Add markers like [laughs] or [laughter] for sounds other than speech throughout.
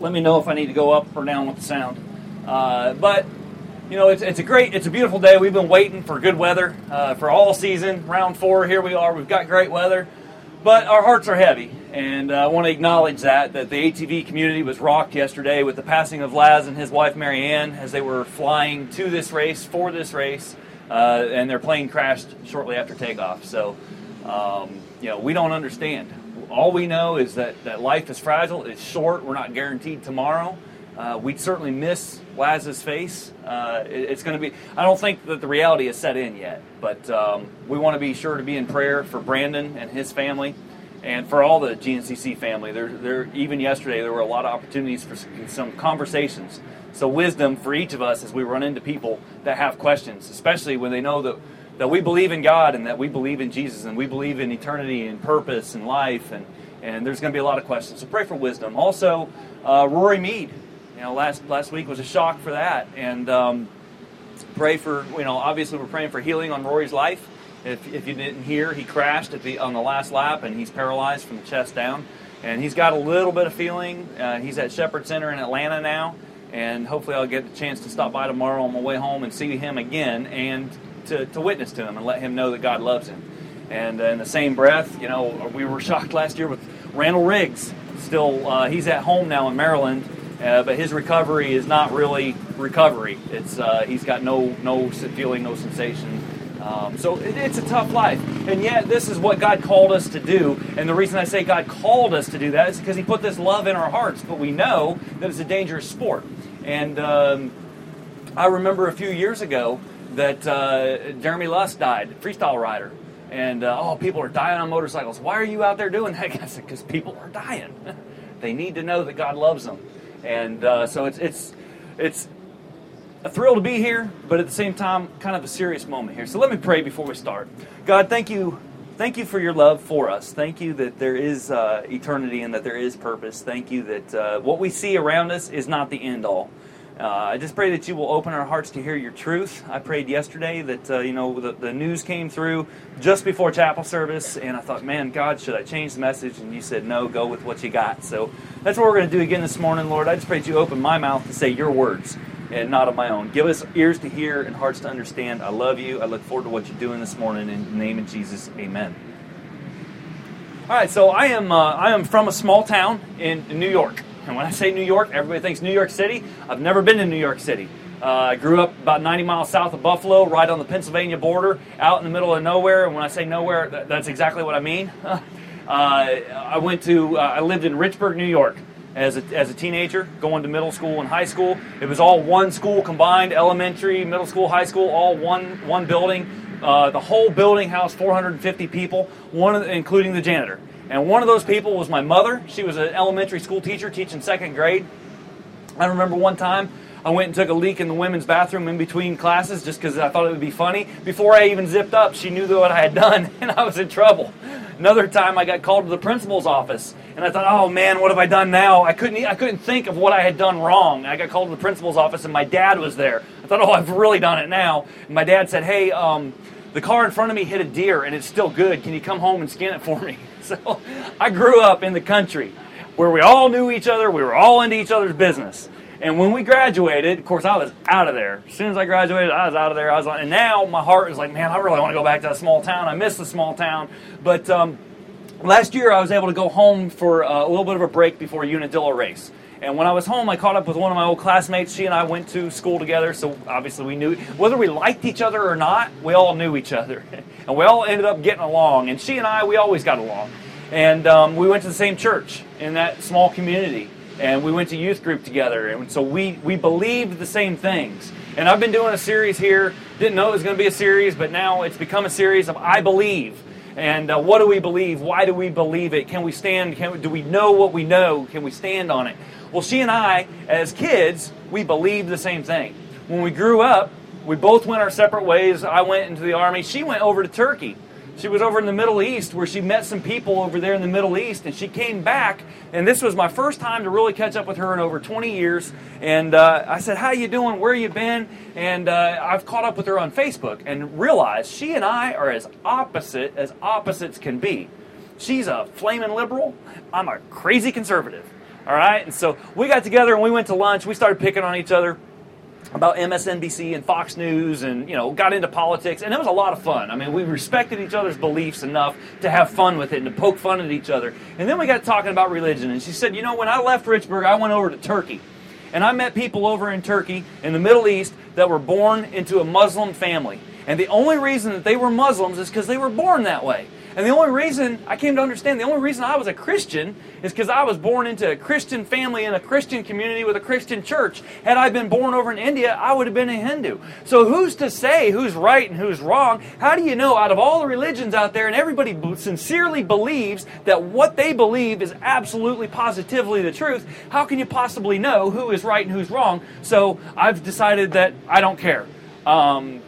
let me know if I need to go up or down with the sound. Uh, but you know, it's, it's a great, it's a beautiful day. We've been waiting for good weather uh, for all season. Round four, here we are. We've got great weather, but our hearts are heavy, and uh, I want to acknowledge that that the ATV community was rocked yesterday with the passing of Laz and his wife Marianne as they were flying to this race for this race, uh, and their plane crashed shortly after takeoff. So, um, you know, we don't understand. All we know is that, that life is fragile. It's short. We're not guaranteed tomorrow. Uh, we'd certainly miss Laz's face. Uh, it, it's going to be. I don't think that the reality is set in yet, but um, we want to be sure to be in prayer for Brandon and his family, and for all the GNCC family. There, there. Even yesterday, there were a lot of opportunities for some, some conversations. So wisdom for each of us as we run into people that have questions, especially when they know that that we believe in God and that we believe in Jesus and we believe in eternity and purpose and life and and there's going to be a lot of questions. So pray for wisdom. Also, uh, Rory Mead you know, last last week was a shock for that, and um, pray for you know. Obviously, we're praying for healing on Rory's life. If, if you didn't hear, he crashed at the on the last lap, and he's paralyzed from the chest down. And he's got a little bit of feeling. Uh, he's at Shepherd Center in Atlanta now, and hopefully, I'll get the chance to stop by tomorrow on my way home and see him again, and to, to witness to him and let him know that God loves him. And uh, in the same breath, you know, we were shocked last year with Randall Riggs. Still, uh, he's at home now in Maryland uh, but his recovery is not really recovery. It's uh, he's got no no feeling, no sensation. Um, so it, it's a tough life, and yet this is what God called us to do. And the reason I say God called us to do that is because He put this love in our hearts. But we know that it's a dangerous sport. And um, I remember a few years ago that uh, Jeremy Lusk died, freestyle rider. And uh, oh, people are dying on motorcycles. Why are you out there doing that? [laughs] I said, because people are dying. [laughs] they need to know that God loves them. And uh, so it's it's it's a thrill to be here, but at the same time, kind of a serious moment here. So let me pray before we start. God, thank you. Thank you for your love for us. Thank you that there is uh, eternity and that there is purpose. Thank you that uh, what we see around us is not the end all. Uh, I just pray that you will open our hearts to hear your truth. I prayed yesterday that, uh, you know, the, the, news came through just before chapel service, and I thought, man, God, should I change the message? And you said, no, go with what you got. So that's what we're going to do again this morning, Lord. I just pray that you open my mouth to say your words and not of my own. Give us ears to hear and hearts to understand. I love you. I look forward to what you're doing this morning. In the name of Jesus, amen. All right, so I am, uh, I am from a small town in, in New York. And when I say New York, everybody thinks New York City. I've never been to New York City. Uh, I grew up about 90 miles south of Buffalo, right on the Pennsylvania border, out in the middle of nowhere. And when I say nowhere, that, that's exactly what I mean. [laughs] uh, I went to, uh, I lived in Richburg, New York. As a, as a teenager, going to middle school and high school, it was all one school combined, elementary, middle school, high school, all one one building. Uh, the whole building housed 450 people, one the, including the janitor. And one of those people was my mother. She was an elementary school teacher teaching second grade. I remember one time I went and took a leak in the women's bathroom in between classes just because I thought it would be funny. Before I even zipped up, she knew what I had done [laughs] and I was in trouble. Another time I got called to the principal's office and I thought, oh man, what have I done now? I couldn't, I couldn't think of what I had done wrong. I got called to the principal's office and my dad was there. I thought, oh, I've really done it now. And my dad said, hey, um, the car in front of me hit a deer and it's still good. Can you come home and skin it for me? [laughs] [laughs] So I grew up in the country where we all knew each other, we were all into each other's business. And when we graduated, of course, I was out of there. As soon as I graduated, I was out of there. I was and now my heart is like, man, I really want to go back to that small town. I miss the small town. But um, last year, I was able to go home for uh, a little bit of a break before Unadilla race. And when I was home, I caught up with one of my old classmates. She and I went to school together, so obviously we knew whether we liked each other or not. We all knew each other, [laughs] and we all ended up getting along. And she and I, we always got along. And um, we went to the same church in that small community, and we went to youth group together. And so we we believed the same things. And I've been doing a series here. Didn't know it was going to be a series, but now it's become a series of I believe. And uh, what do we believe? Why do we believe it? Can we stand? Can, do we know what we know? Can we stand on it? Well, she and I, as kids, we believed the same thing. When we grew up, we both went our separate ways. I went into the army. She went over to Turkey. She was over in the Middle East where she met some people over there in the Middle East, and she came back. And this was my first time to really catch up with her in over 20 years. And uh, I said, "How you doing? Where you been?" And uh, I've caught up with her on Facebook and realized she and I are as opposite as opposites can be. She's a flaming liberal. I'm a crazy conservative. All right? And so we got together and we went to lunch. We started picking on each other about MSNBC and Fox News and, you know, got into politics. And it was a lot of fun. I mean, we respected each other's beliefs enough to have fun with it and to poke fun at each other. And then we got talking about religion. And she said, you know, when I left Richburg, I went over to Turkey. And I met people over in Turkey, in the Middle East, that were born into a Muslim family. And the only reason that they were Muslims is because they were born that way. And the only reason I came to understand, the only reason I was a Christian is because I was born into a Christian family in a Christian community with a Christian church. Had I been born over in India, I would have been a Hindu. So who's to say who's right and who's wrong? How do you know out of all the religions out there and everybody sincerely believes that what they believe is absolutely positively the truth, how can you possibly know who is right and who's wrong? So I've decided that I don't care. Um,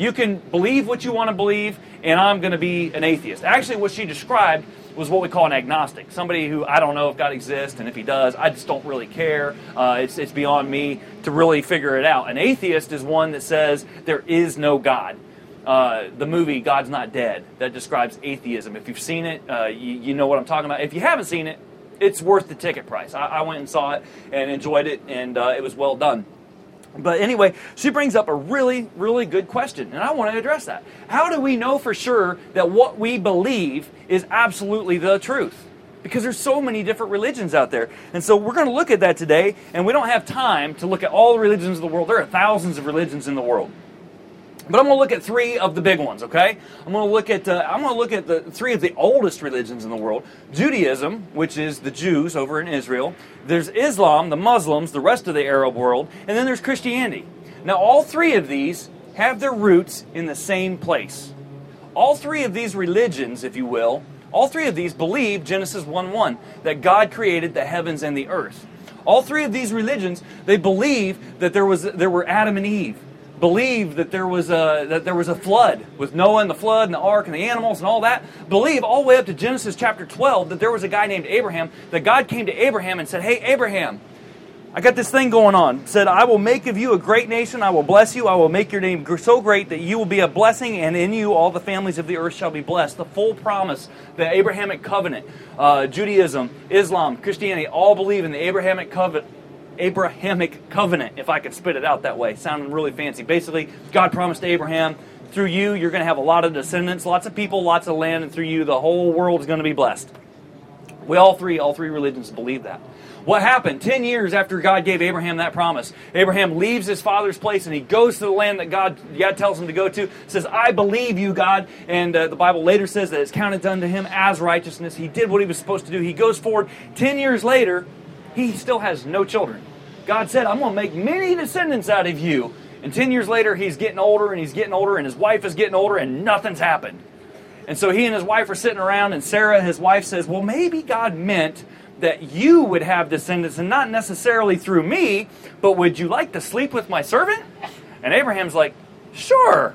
you can believe what you want to believe, and I'm going to be an atheist. Actually, what she described was what we call an agnostic somebody who I don't know if God exists, and if He does, I just don't really care. Uh, it's, it's beyond me to really figure it out. An atheist is one that says there is no God. Uh, the movie God's Not Dead that describes atheism. If you've seen it, uh, you, you, know what I'm talking about. If you haven't seen it, it's worth the ticket price. I, I went and saw it and enjoyed it, and uh, it was well done. But anyway, she brings up a really, really good question, and I want to address that. How do we know for sure that what we believe is absolutely the truth? Because there's so many different religions out there. And so we're going to look at that today, and we don't have time to look at all the religions of the world. There are thousands of religions in the world. But I'm going to look at three of the big ones, okay? I'm going to look at uh, I'm going to look at the three of the oldest religions in the world: Judaism, which is the Jews over in Israel. There's Islam, the Muslims, the rest of the Arab world, and then there's Christianity. Now, all three of these have their roots in the same place. All three of these religions, if you will, all three of these believe Genesis 1:1 that God created the heavens and the earth. All three of these religions, they believe that there was there were Adam and Eve believe that there was a that there was a flood with Noah and the flood and the ark and the animals and all that. Believe all the way up to Genesis chapter 12 that there was a guy named Abraham. That God came to Abraham and said, "Hey Abraham, I got this thing going on. Said, I will make of you a great nation. I will bless you. I will make your name so great that you will be a blessing, and in you all the families of the earth shall be blessed. The full promise, the Abrahamic covenant, uh, Judaism, Islam, Christianity, all believe in the Abrahamic covenant Abrahamic covenant, if I could spit it out that way, sounding really fancy. Basically, God promised Abraham, through you, you're going to have a lot of descendants, lots of people, lots of land, and through you, the whole world is going to be blessed. We all three, all three religions believe that. What happened 10 years after God gave Abraham that promise? Abraham leaves his father's place and he goes to the land that God, God tells him to go to. Says, I believe you, God. And uh, the Bible later says that it's counted unto him as righteousness. He did what he was supposed to do. He goes forward. 10 years later, he still has no children. God said, I'm going to make many descendants out of you. And 10 years later, he's getting older and he's getting older, and his wife is getting older, and nothing's happened. And so he and his wife are sitting around, and Sarah, his wife, says, Well, maybe God meant that you would have descendants, and not necessarily through me, but would you like to sleep with my servant? And Abraham's like, Sure,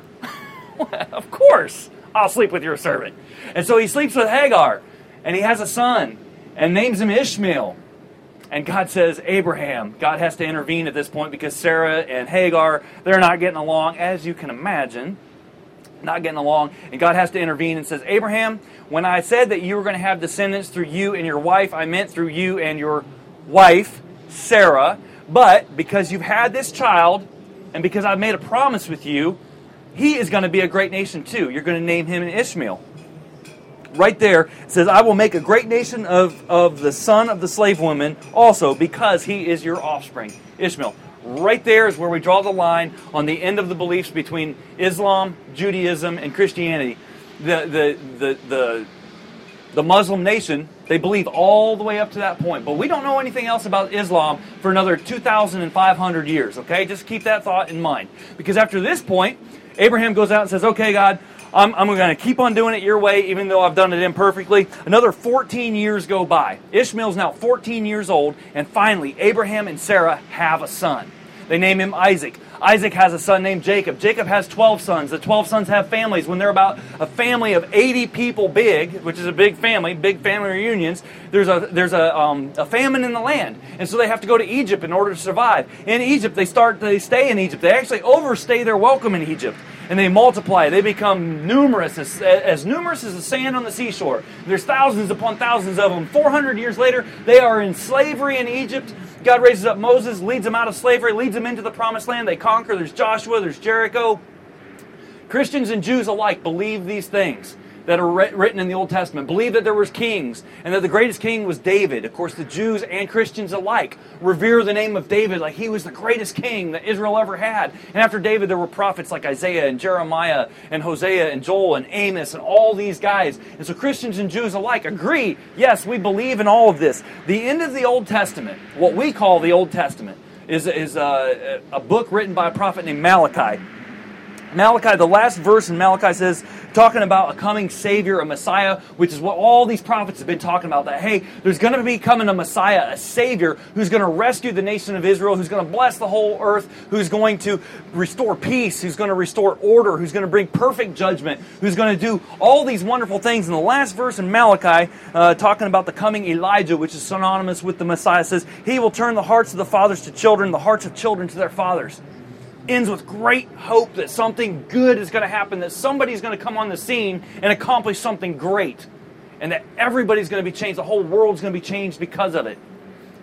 [laughs] of course, I'll sleep with your servant. And so he sleeps with Hagar, and he has a son, and names him Ishmael. And God says, Abraham, God has to intervene at this point because Sarah and Hagar, they're not getting along, as you can imagine. Not getting along. And God has to intervene and says, Abraham, when I said that you were going to have descendants through you and your wife, I meant through you and your wife, Sarah. But because you've had this child, and because I've made a promise with you, he is going to be a great nation too. You're going to name him Ishmael right there says, I will make a great nation of, of the son of the slave woman also because he is your offspring. Ishmael. Right there is where we draw the line on the end of the beliefs between Islam, Judaism, and Christianity. The, the, the, the, the Muslim nation, they believe all the way up to that point. But we don't know anything else about Islam for another 2,500 years, okay? Just keep that thought in mind. Because after this point, Abraham goes out and says, Okay, God, I'm, I'm going to keep on doing it your way, even though I've done it imperfectly. Another 14 years go by. Ishmael's now 14 years old, and finally, Abraham and Sarah have a son. They name him Isaac. Isaac has a son named Jacob. Jacob has 12 sons. The 12 sons have families. When they're about a family of 80 people big, which is a big family, big family reunions, there's a, there's a, um, a famine in the land. And so they have to go to Egypt in order to survive. In Egypt, they start, they stay in Egypt. They actually overstay their welcome in Egypt. And they multiply. They become numerous, as, as numerous as the sand on the seashore. There's thousands upon thousands of them. 400 years later, they are in slavery in Egypt. God raises up Moses, leads them out of slavery, leads them into the promised land. They conquer. There's Joshua, there's Jericho. Christians and Jews alike believe these things that are written in the Old Testament. Believe that there was kings and that the greatest king was David. Of course, the Jews and Christians alike revere the name of David like he was the greatest king that Israel ever had. And after David, there were prophets like Isaiah and Jeremiah and Hosea and Joel and Amos and all these guys. And so Christians and Jews alike agree, yes, we believe in all of this. The end of the Old Testament, what we call the Old Testament, is, is a, a book written by a prophet named Malachi. Malachi, the last verse in Malachi says, talking about a coming Savior, a Messiah, which is what all these prophets have been talking about. That, hey, there's going to be coming a Messiah, a Savior, who's going to rescue the nation of Israel, who's going to bless the whole earth, who's going to restore peace, who's going to restore order, who's going to bring perfect judgment, who's going to do all these wonderful things. And the last verse in Malachi, uh, talking about the coming Elijah, which is synonymous with the Messiah, says, He will turn the hearts of the fathers to children, the hearts of children to their fathers ends with great hope that something good is going to happen, that somebody's going to come on the scene and accomplish something great, and that everybody's going to be changed. The whole world's going to be changed because of it.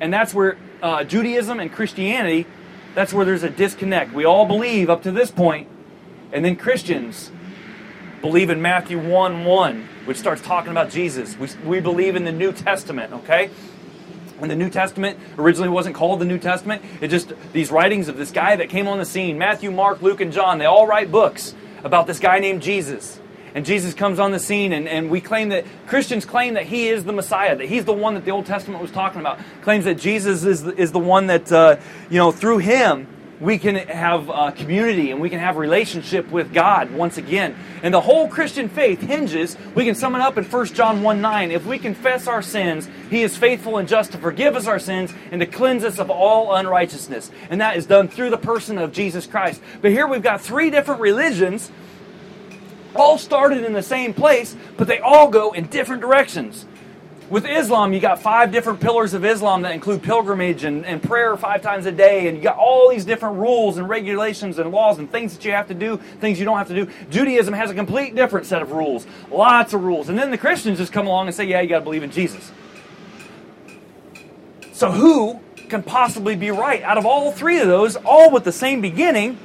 And that's where uh, Judaism and Christianity, that's where there's a disconnect. We all believe up to this point, and then Christians believe in Matthew 1 1, which starts talking about Jesus. We, we believe in the New Testament, okay? And the New Testament originally wasn't called the New Testament. It just these writings of this guy that came on the scene. Matthew, Mark, Luke, and John, they all write books about this guy named Jesus. And Jesus comes on the scene, and, and we claim that Christians claim that he is the Messiah, that he's the one that the Old Testament was talking about. Claims that Jesus is, is the one that, uh, you know, through him, we can have uh, community and we can have relationship with God once again. And the whole Christian faith hinges, we can sum it up in 1 John 1 9. If we confess our sins, He is faithful and just to forgive us our sins and to cleanse us of all unrighteousness. And that is done through the person of Jesus Christ. But here we've got three different religions, all started in the same place, but they all go in different directions. With Islam, you got five different pillars of Islam that include pilgrimage and, and prayer five times a day, and you got all these different rules and regulations and laws and things that you have to do, things you don't have to do. Judaism has a complete different set of rules, lots of rules. And then the Christians just come along and say, yeah, you got to believe in Jesus. So who can possibly be right? Out of all three of those, all with the same beginning,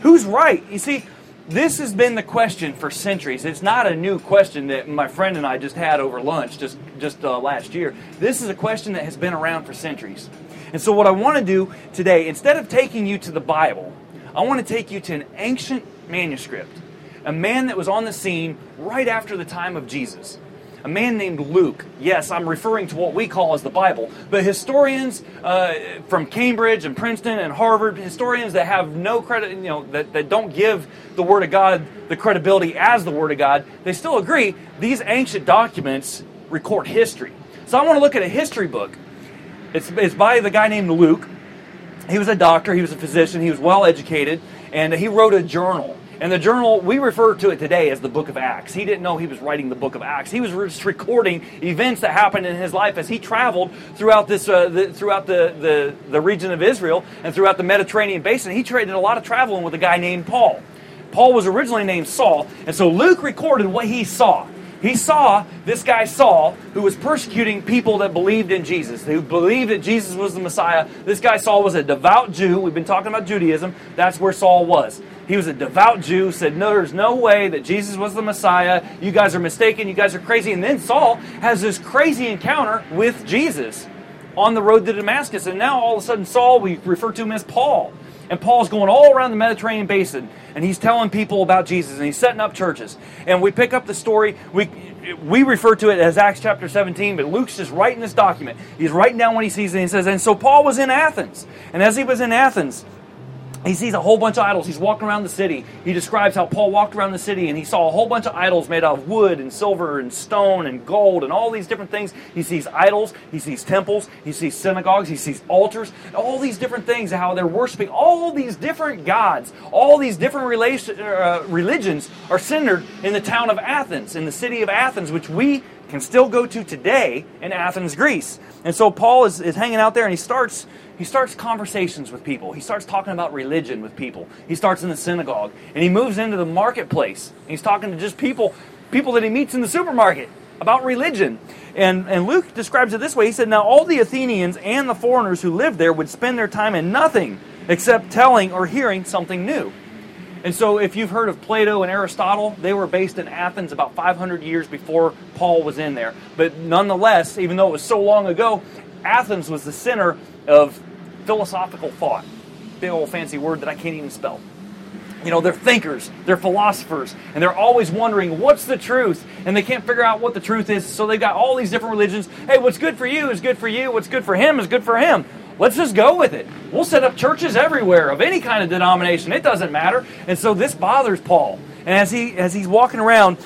who's right? You see, this has been the question for centuries. It's not a new question that my friend and I just had over lunch just just uh, last year. This is a question that has been around for centuries. And so, what I want to do today, instead of taking you to the Bible, I want to take you to an ancient manuscript, a man that was on the scene right after the time of Jesus a man named Luke. Yes, I'm referring to what we call as the Bible. But historians uh, from Cambridge and Princeton and Harvard, historians that have no credit, you know, that, that don't give the Word of God the credibility as the Word of God, they still agree these ancient documents record history. So I want to look at a history book. It's, it's by the guy named Luke. He was a doctor, he was a physician, he was well educated, and he wrote a journal. And the journal, we refer to it today as the book of Acts. He didn't know he was writing the book of Acts. He was just recording events that happened in his life as he traveled throughout this, uh, the, throughout the, the, the region of Israel and throughout the Mediterranean basin. He traded a lot of traveling with a guy named Paul. Paul was originally named Saul, and so Luke recorded what he saw. He saw this guy Saul, who was persecuting people that believed in Jesus, who believed that Jesus was the Messiah. This guy Saul was a devout Jew. We've been talking about Judaism. That's where Saul was. He was a devout Jew, said, No, there's no way that Jesus was the Messiah. You guys are mistaken. You guys are crazy. And then Saul has this crazy encounter with Jesus on the road to Damascus. And now all of a sudden, Saul, we refer to him as Paul. And Paul's going all around the Mediterranean basin and he's telling people about Jesus and he's setting up churches. And we pick up the story. We we refer to it as Acts chapter 17, but Luke's just writing this document. He's writing down what he sees and he says, And so Paul was in Athens. And as he was in Athens, he sees a whole bunch of idols. He's walking around the city. He describes how Paul walked around the city and he saw a whole bunch of idols made out of wood and silver and stone and gold and all these different things. He sees idols, he sees temples, he sees synagogues, he sees altars, all these different things, how they're worshiping all these different gods. All these different relation, uh, religions are centered in the town of Athens, in the city of Athens, which we can still go to today in Athens, Greece. And so Paul is, is hanging out there and he starts he starts conversations with people. He starts talking about religion with people. He starts in the synagogue and he moves into the marketplace. And he's talking to just people people that he meets in the supermarket about religion. And, and Luke describes it this way. He said, Now all the Athenians and the foreigners who lived there would spend their time in nothing except telling or hearing something new. And so, if you've heard of Plato and Aristotle, they were based in Athens about 500 years before Paul was in there. But nonetheless, even though it was so long ago, Athens was the center of philosophical thought. Big old fancy word that I can't even spell. You know, they're thinkers, they're philosophers, and they're always wondering what's the truth, and they can't figure out what the truth is. So they've got all these different religions. Hey, what's good for you is good for you. What's good for him is good for him. Let's just go with it. We'll set up churches everywhere of any kind of denomination. It doesn't matter. And so this bothers Paul. And as he as he's walking around,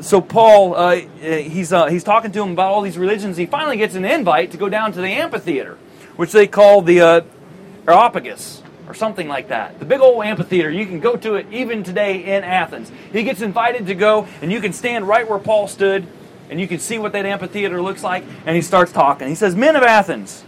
so Paul uh, he's uh, he's talking to him about all these religions. He finally gets an invite to go down to the amphitheater, which they call the uh, Areopagus or something like that. The big old amphitheater. You can go to it even today in Athens. He gets invited to go, and you can stand right where Paul stood, and you can see what that amphitheater looks like. And he starts talking. He says, "Men of Athens."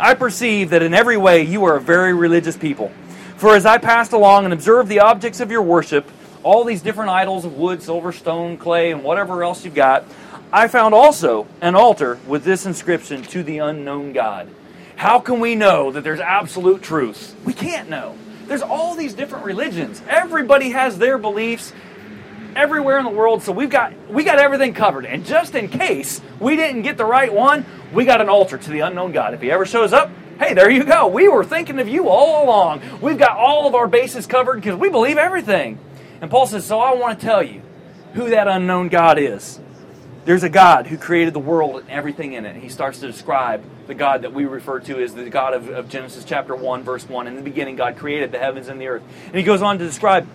I perceive that in every way you are a very religious people. For as I passed along and observed the objects of your worship, all these different idols of wood, silver, stone, clay, and whatever else you've got, I found also an altar with this inscription to the unknown God. How can we know that there's absolute truth? We can't know. There's all these different religions. Everybody has their beliefs everywhere in the world, so we've got we got everything covered. And just in case we didn't get the right one, we got an altar to the unknown God. If he ever shows up, hey, there you go. We were thinking of you all along. We've got all of our bases covered because we believe everything. And Paul says, So I want to tell you who that unknown God is. There's a God who created the world and everything in it. He starts to describe the God that we refer to as the God of, of Genesis chapter 1, verse 1. In the beginning, God created the heavens and the earth. And he goes on to describe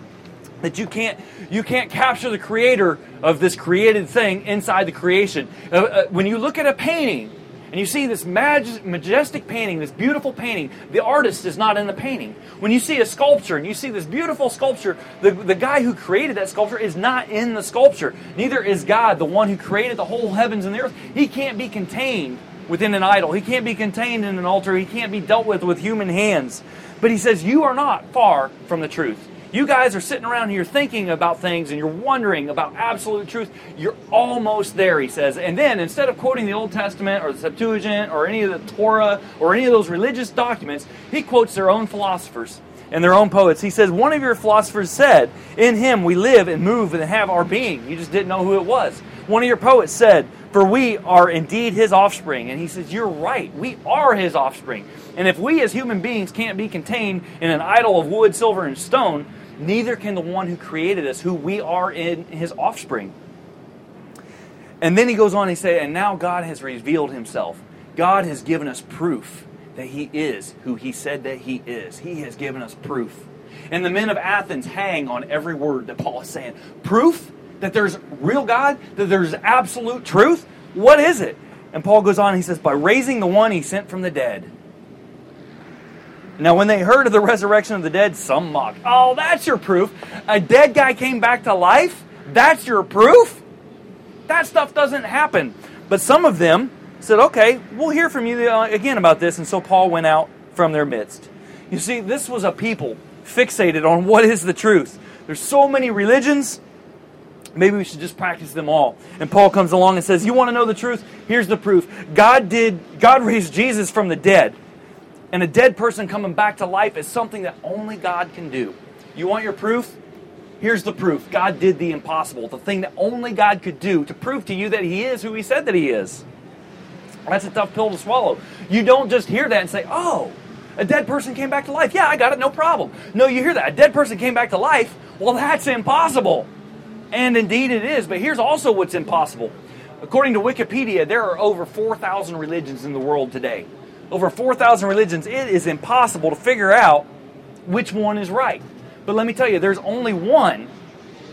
that you can't you can't capture the creator of this created thing inside the creation. Uh, uh, when you look at a painting, and you see this majestic painting, this beautiful painting. The artist is not in the painting. When you see a sculpture and you see this beautiful sculpture, the, the guy who created that sculpture is not in the sculpture. Neither is God, the one who created the whole heavens and the earth. He can't be contained within an idol. He can't be contained in an altar. He can't be dealt with with human hands. But he says, You are not far from the truth. You guys are sitting around here thinking about things and you're wondering about absolute truth. You're almost there, he says. And then instead of quoting the Old Testament or the Septuagint or any of the Torah or any of those religious documents, he quotes their own philosophers and their own poets. He says, One of your philosophers said, In him we live and move and have our being. You just didn't know who it was. One of your poets said, For we are indeed his offspring. And he says, You're right. We are his offspring. And if we as human beings can't be contained in an idol of wood, silver, and stone, neither can the one who created us, who we are in his offspring. And then he goes on, he say, and now God has revealed himself. God has given us proof that he is who he said that he is. He has given us proof. And the men of Athens hang on every word that Paul is saying. Proof that there's real God, that there's absolute truth? What is it? And Paul goes on, he says, by raising the one he sent from the dead. Now, when they heard of the resurrection of the dead, some mocked. Oh, that's your proof. A dead guy came back to life? That's your proof? That stuff doesn't happen. But some of them said, okay, we'll hear from you uh, again about this. And so Paul went out from their midst. You see, this was a people fixated on what is the truth. There's so many religions. Maybe we should just practice them all. And Paul comes along and says, You want to know the truth? Here's the proof. God did God raised Jesus from the dead. And a dead person coming back to life is something that only God can do. You want your proof? Here's the proof God did the impossible, the thing that only God could do to prove to you that He is who He said that He is. That's a tough pill to swallow. You don't just hear that and say, oh, a dead person came back to life. Yeah, I got it, no problem. No, you hear that. A dead person came back to life. Well, that's impossible. And indeed it is. But here's also what's impossible. According to Wikipedia, there are over 4,000 religions in the world today over 4,000 religions, it is impossible to figure out which one is right. But let me tell you, there's only one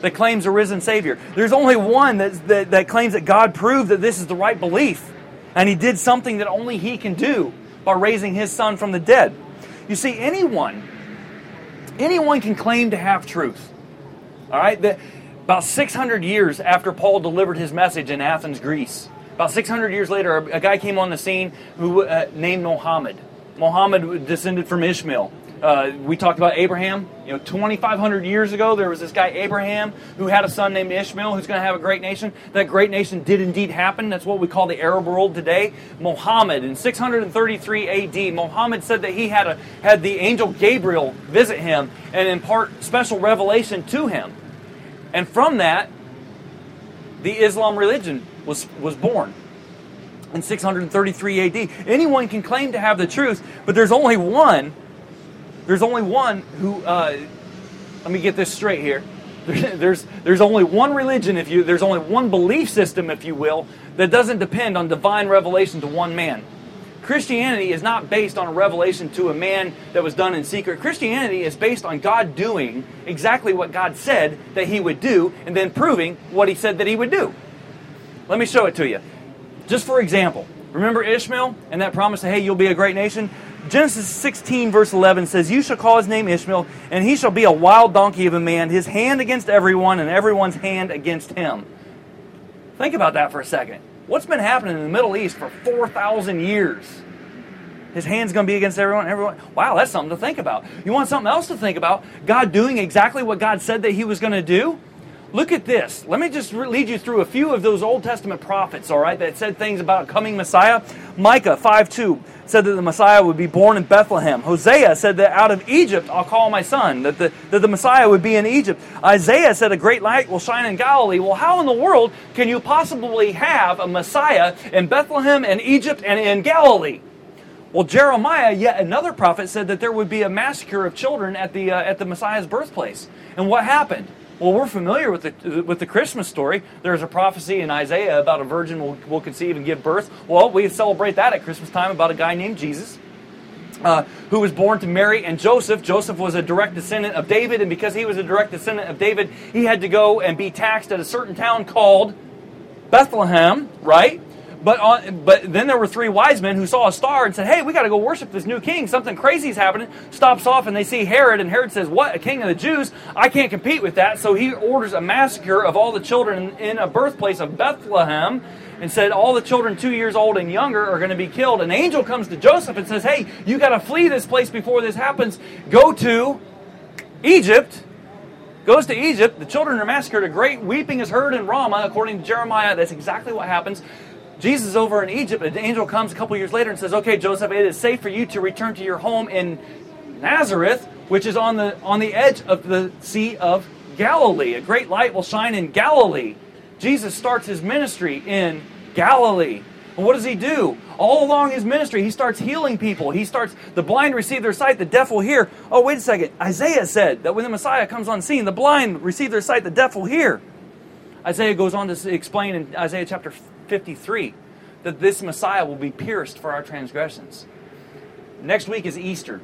that claims a risen Savior. There's only one that, that, that claims that God proved that this is the right belief. And He did something that only He can do by raising His Son from the dead. You see, anyone, anyone can claim to have truth. All right? The, About 600 years after Paul delivered his message in Athens, Greece, about 600 years later, a guy came on the scene who uh, named Mohammed. Mohammed descended from Ishmael. Uh, we talked about Abraham. You know, 2,500 years ago, there was this guy Abraham who had a son named Ishmael who's going to have a great nation. That great nation did indeed happen. That's what we call the Arab world today. Muhammad in 633 A.D. Muhammad said that he had a had the angel Gabriel visit him and impart special revelation to him, and from that, the Islam religion was was born in 633 AD. Anyone can claim to have the truth, but there's only one there's only one who. Uh, let me get this straight here. [laughs] There's there's only one religion, if you there's only one belief system, if you will, that doesn't depend on divine revelation to one man. Christianity is not based on a revelation to a man that was done in secret. Christianity is based on God doing exactly what God said that He would do, and then proving what He said that He would do. Let me show it to you. Just for example, remember Ishmael and that promise, that, hey, you'll be a great nation? Genesis 16, verse 11 says, You shall call his name Ishmael, and he shall be a wild donkey of a man, his hand against everyone, and everyone's hand against him. Think about that for a second. What's been happening in the Middle East for 4,000 years? His hand's going to be against everyone. Everyone. Wow, that's something to think about. You want something else to think about? God doing exactly what God said that He was going to do? Look at this. Let me just lead you through a few of those Old Testament prophets, all right, that said things about a coming Messiah. Micah 5 2 said that the Messiah would be born in Bethlehem. Hosea said that out of Egypt I'll call my son, that the, that the Messiah would be in Egypt. Isaiah said a great light will shine in Galilee. Well, how in the world can you possibly have a Messiah in Bethlehem and Egypt and in Galilee? Well, Jeremiah, yet another prophet, said that there would be a massacre of children at the, uh, at the Messiah's birthplace. And what happened? Well, we're familiar with the, with the Christmas story. There's a prophecy in Isaiah about a virgin will, will conceive and give birth. Well, we celebrate that at Christmas time about a guy named Jesus. Uh, who was born to Mary and Joseph. Joseph was a direct descendant of David, and because he was a direct descendant of David, he had to go and be taxed at a certain town called Bethlehem, right? But on, but then there were three wise men who saw a star and said, "Hey, we got to go worship this new king. Something crazy is happening." Stops off and they see Herod, and Herod says, "What? A king of the Jews? I can't compete with that." So he orders a massacre of all the children in a birthplace of Bethlehem, and said, "All the children two years old and younger are going to be killed." An angel comes to Joseph and says, "Hey, you got to flee this place before this happens. Go to Egypt." Goes to Egypt. The children are massacred. A great weeping is heard in Ramah, according to Jeremiah. That's exactly what happens. Jesus is over in Egypt. An angel comes a couple years later and says, "Okay, Joseph, it is safe for you to return to your home in Nazareth, which is on the on the edge of the Sea of Galilee. A great light will shine in Galilee." Jesus starts his ministry in Galilee. And what does he do? All along his ministry, he starts healing people. He starts, the blind receive their sight, the deaf will hear. Oh, wait a second. Isaiah said that when the Messiah comes on scene, the blind receive their sight, the deaf will hear. Isaiah goes on to explain in Isaiah chapter 53 that this Messiah will be pierced for our transgressions. Next week is Easter.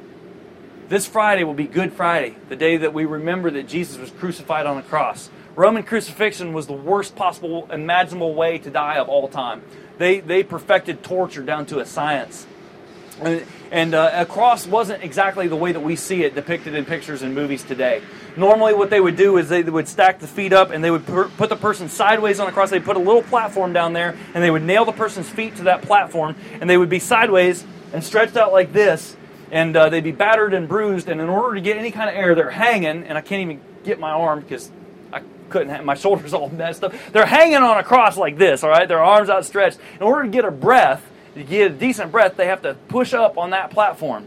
This Friday will be Good Friday, the day that we remember that Jesus was crucified on the cross. Roman crucifixion was the worst possible imaginable way to die of all time. They, they perfected torture down to a science. And, uh, a cross wasn't exactly the way that we see it depicted in pictures and movies today. Normally, what they would do is they would stack the feet up and they would put the person sideways on the cross. They'd put a little platform down there and they would nail the person's feet to that platform and they would be sideways and stretched out like this and uh, they'd be battered and bruised. And in order to get any kind of air, they're hanging, and I can't even get my arm because I couldn't have my shoulders [laughs] all messed up. They're hanging on a cross like this, all right? Their arms outstretched. In order to get a breath, to get a decent breath, they have to push up on that platform.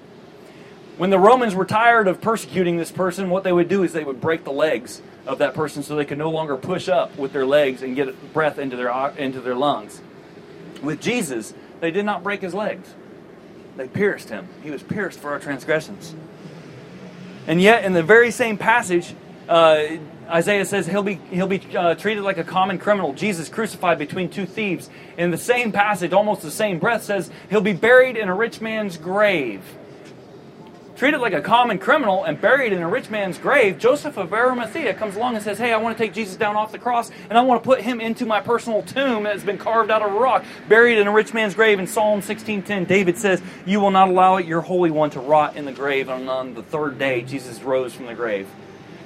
When the Romans were tired of persecuting this person, what they would do is they would break the legs of that person so they could no longer push up with their legs and get breath into their, into their lungs. With Jesus, they did not break his legs. They pierced him. He was pierced for our transgressions. And yet, in the very same passage, uh, Isaiah says he'll be, he'll be uh, treated like a common criminal. Jesus crucified between two thieves. In the same passage, almost the same breath, says he'll be buried in a rich man's grave treated like a common criminal and buried in a rich man's grave, Joseph of Arimathea comes along and says, Hey, I want to take Jesus down off the cross and I want to put him into my personal tomb that's been carved out of a rock, buried in a rich man's grave. In Psalm 16:10, David says, You will not allow your Holy One to rot in the grave. And on the third day, Jesus rose from the grave.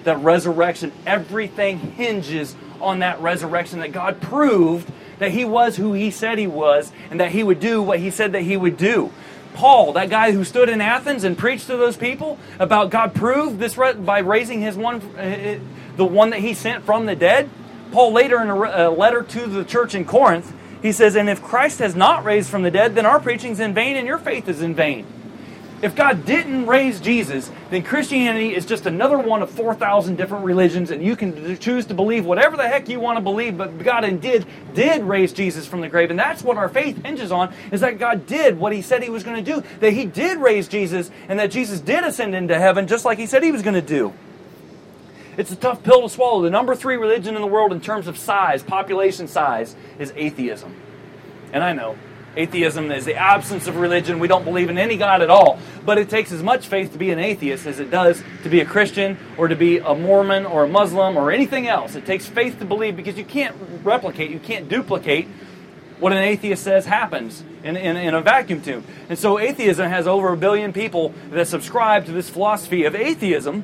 That resurrection, everything hinges on that resurrection, that God proved that he was who he said he was and that he would do what he said that he would do. Paul, that guy who stood in Athens and preached to those people about God proved this by raising his one, uh, the one that he sent from the dead. Paul later in a letter to the church in Corinth, he says, And if Christ has not raised from the dead, then our preaching is in vain and your faith is in vain. If God didn't raise Jesus, then Christianity is just another one of 4,000 different religions, and you can choose to believe whatever the heck you want to believe, but God indeed did raise Jesus from the grave. And that's what our faith hinges on, is that God did what he said he was going to do, that he did raise Jesus, and that Jesus did ascend into heaven just like he said he was going to do. It's a tough pill to swallow. The number three religion in the world in terms of size, population size, is atheism. And I know, Atheism is the absence of religion. We don't believe in any God at all. But it takes as much faith to be an atheist as it does to be a Christian or to be a Mormon or a Muslim or anything else. It takes faith to believe because you can't replicate, you can't duplicate what an atheist says happens in, in, in, a vacuum tube. And so atheism has over a billion people that subscribe to this philosophy of atheism.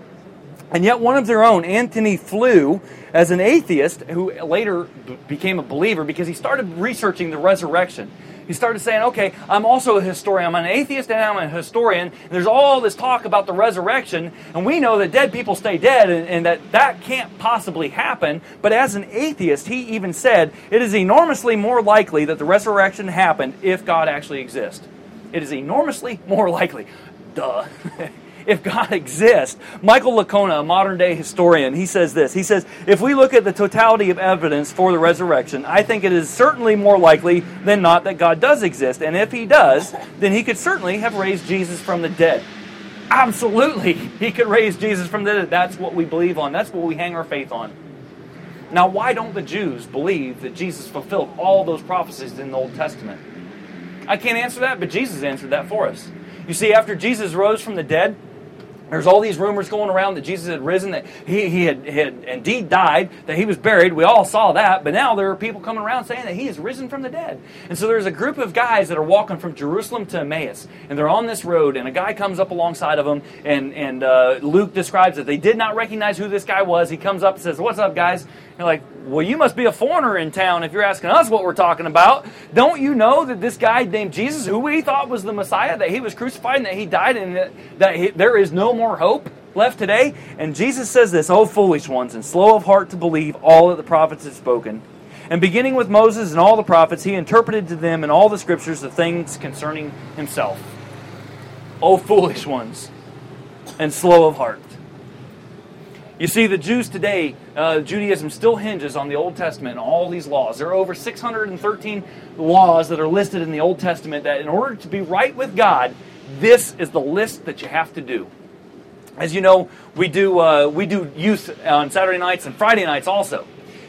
And yet, one of their own, Antony Flew, as an atheist who later became a believer because he started researching the resurrection. He started saying, okay, I'm also a historian. I'm an atheist and I'm a historian. And there's all this talk about the resurrection, and we know that dead people stay dead and, and that that can't possibly happen. But as an atheist, he even said, it is enormously more likely that the resurrection happened if God actually exists. It is enormously more likely. Duh. [laughs] if God [laughs] exists. Michael Licona, a modern day historian, he says this. He says, if we look at the totality of evidence for the resurrection, I think it is certainly more likely than not that God does exist. And if he does, then he could certainly have raised Jesus from the dead. Absolutely, [laughs] he could raise Jesus from the dead. That's what we believe on. That's what we hang our faith on. Now, why don't the Jews believe that Jesus fulfilled all those prophecies in the Old Testament? I can't answer that, but Jesus answered that for us. You see, after Jesus rose from the dead, there's all these rumors going around that Jesus had risen, that he, he had, had indeed died, that he was buried. We all saw that, but now there are people coming around saying that he has risen from the dead. And so there's a group of guys that are walking from Jerusalem to Emmaus, and they're on this road, and a guy comes up alongside of them, and, and uh, Luke describes that they did not recognize who this guy was. He comes up and says, What's up, guys? You're like, well, you must be a foreigner in town if you're asking us what we're talking about. Don't you know that this guy named Jesus, who we thought was the Messiah, that he was crucified and that he died and that, that he, there is no more hope left today? And Jesus says this, O foolish ones, and slow of heart to believe all that the prophets have spoken. And beginning with Moses and all the prophets, he interpreted to them in all the scriptures the things concerning himself. O foolish ones, and slow of heart. You see, the Jews today, uh, Judaism still hinges on the Old Testament and all these laws. There are over 613 laws that are listed in the Old Testament that, in order to be right with God, this is the list that you have to do. As you know, we do uh, we do youth on Saturday nights and Friday nights also.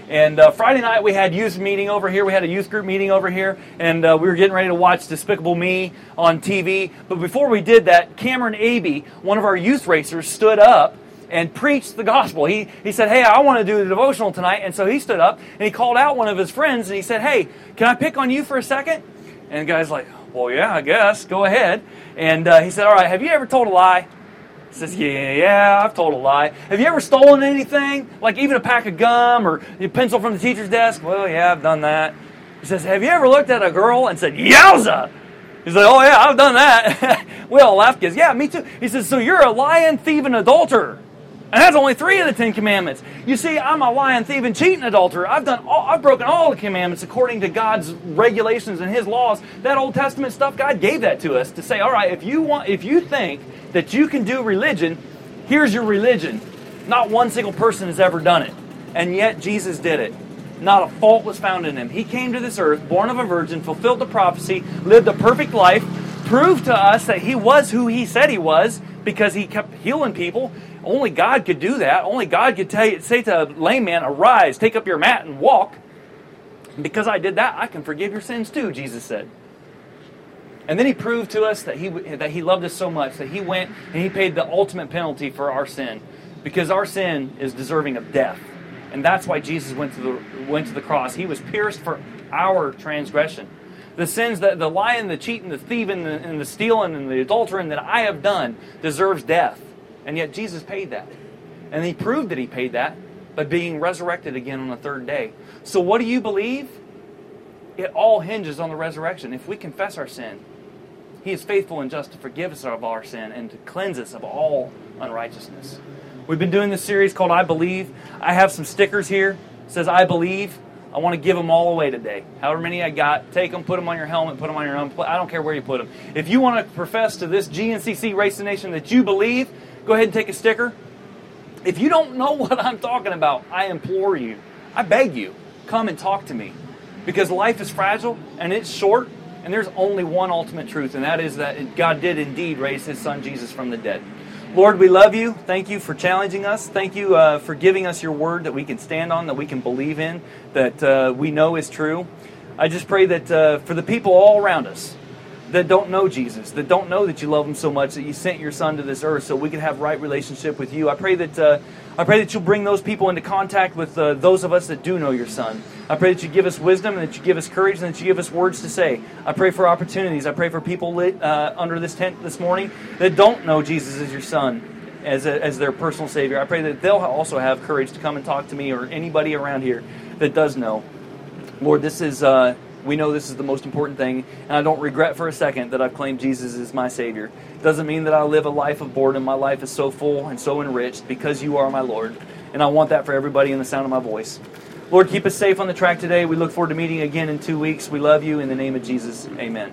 And uh, Friday night we had youth meeting over here. We had a youth group meeting over here, and uh, we were getting ready to watch Despicable Me on TV. But before we did that, Cameron Abe, one of our youth racers, stood up and preached the gospel. He, he said, Hey, I want to do the devotional tonight. And so he stood up and he called out one of his friends and he said, Hey, can I pick on you for a second? And the guy's like, Well, yeah, I guess. Go ahead. And uh, he said, All right, have you ever told a lie? Says, Yeah, yeah, I've told a lie. Have you ever stolen anything? Like even a pack of gum or a pencil from the teacher's desk? Well, yeah, I've done that. He says, Have you ever looked at a girl and said, Yowza? He's like, Oh, yeah, I've done that. [laughs] we all laughed because, Yeah, me too. He says, So you're a lying, thieving adulterer. And that's only three of the Ten Commandments. You see, I'm a lying, thief, and cheating adulterer. I've done, all, I've broken all the commandments according to God's regulations and His laws. That Old Testament stuff, God gave that to us to say, all right, if you want, if you think that you can do religion, here's your religion. Not one single person has ever done it, and yet Jesus did it. Not a fault was found in him. He came to this earth, born of a virgin, fulfilled the prophecy, lived a perfect life, proved to us that he was who he said he was because he kept healing people only God could do that. Only God could tell say to a lame man, Arise, take up your mat, and walk. Because I did that, I can forgive your sins too, Jesus said. And then he proved to us that he, that he loved us so much that he went and he paid the ultimate penalty for our sin. Because our sin is deserving of death. And that's why Jesus went to the, went to the cross. He was pierced for our transgression. The sins that the lying, the cheating, the thieving, the, and the stealing, and the adultering that I have done deserves death. And yet Jesus paid that. And he proved that he paid that by being resurrected again on the third day. So, what do you believe? It all hinges on the resurrection. If we confess our sin, he is faithful and just to forgive us of our sin and to cleanse us of all unrighteousness. We've been doing this series called I Believe. I have some stickers here. It says I believe. I want to give them all away today. However many I got, take them, put them on your helmet, put them on your own. I don't care where you put them. If you want to profess to this GNCC Race the Nation that you believe, go ahead and take a sticker. If you don't know [laughs] what I'm talking about, I implore you, I beg you, come and talk to me. Because life is fragile and it's short, and there's only one ultimate truth, and that is that God did indeed raise his son Jesus from the dead. Lord, we love you. Thank you for challenging us. Thank you uh, for giving us your word that we can stand on, that we can believe in, that uh, we know is true. I just pray that uh, for the people all around us that don't know Jesus, that don't know that you love them so much that you sent your son to this earth so we can have right relationship with you. I pray that uh, I pray that you'll bring those people into contact with uh, those of us that do know your son. I pray that you give us wisdom and that you give us courage and that you give us words to say. I pray for opportunities. I pray for people lit, uh, under this tent this morning that don't know Jesus as your son. As, a, as their personal savior. I pray that they'll also have courage to come and talk to me or anybody around here that does know. Lord, this is uh, we know this is the most important thing, and I don't regret for a second that I've claimed Jesus as my Savior. It doesn't mean that I live a life of boredom. My life is so full and so enriched because you are my Lord, and I want that for everybody in the sound of my voice. Lord, keep us safe on the track today. We look forward to meeting again in two weeks. We love you. In the name of Jesus, amen.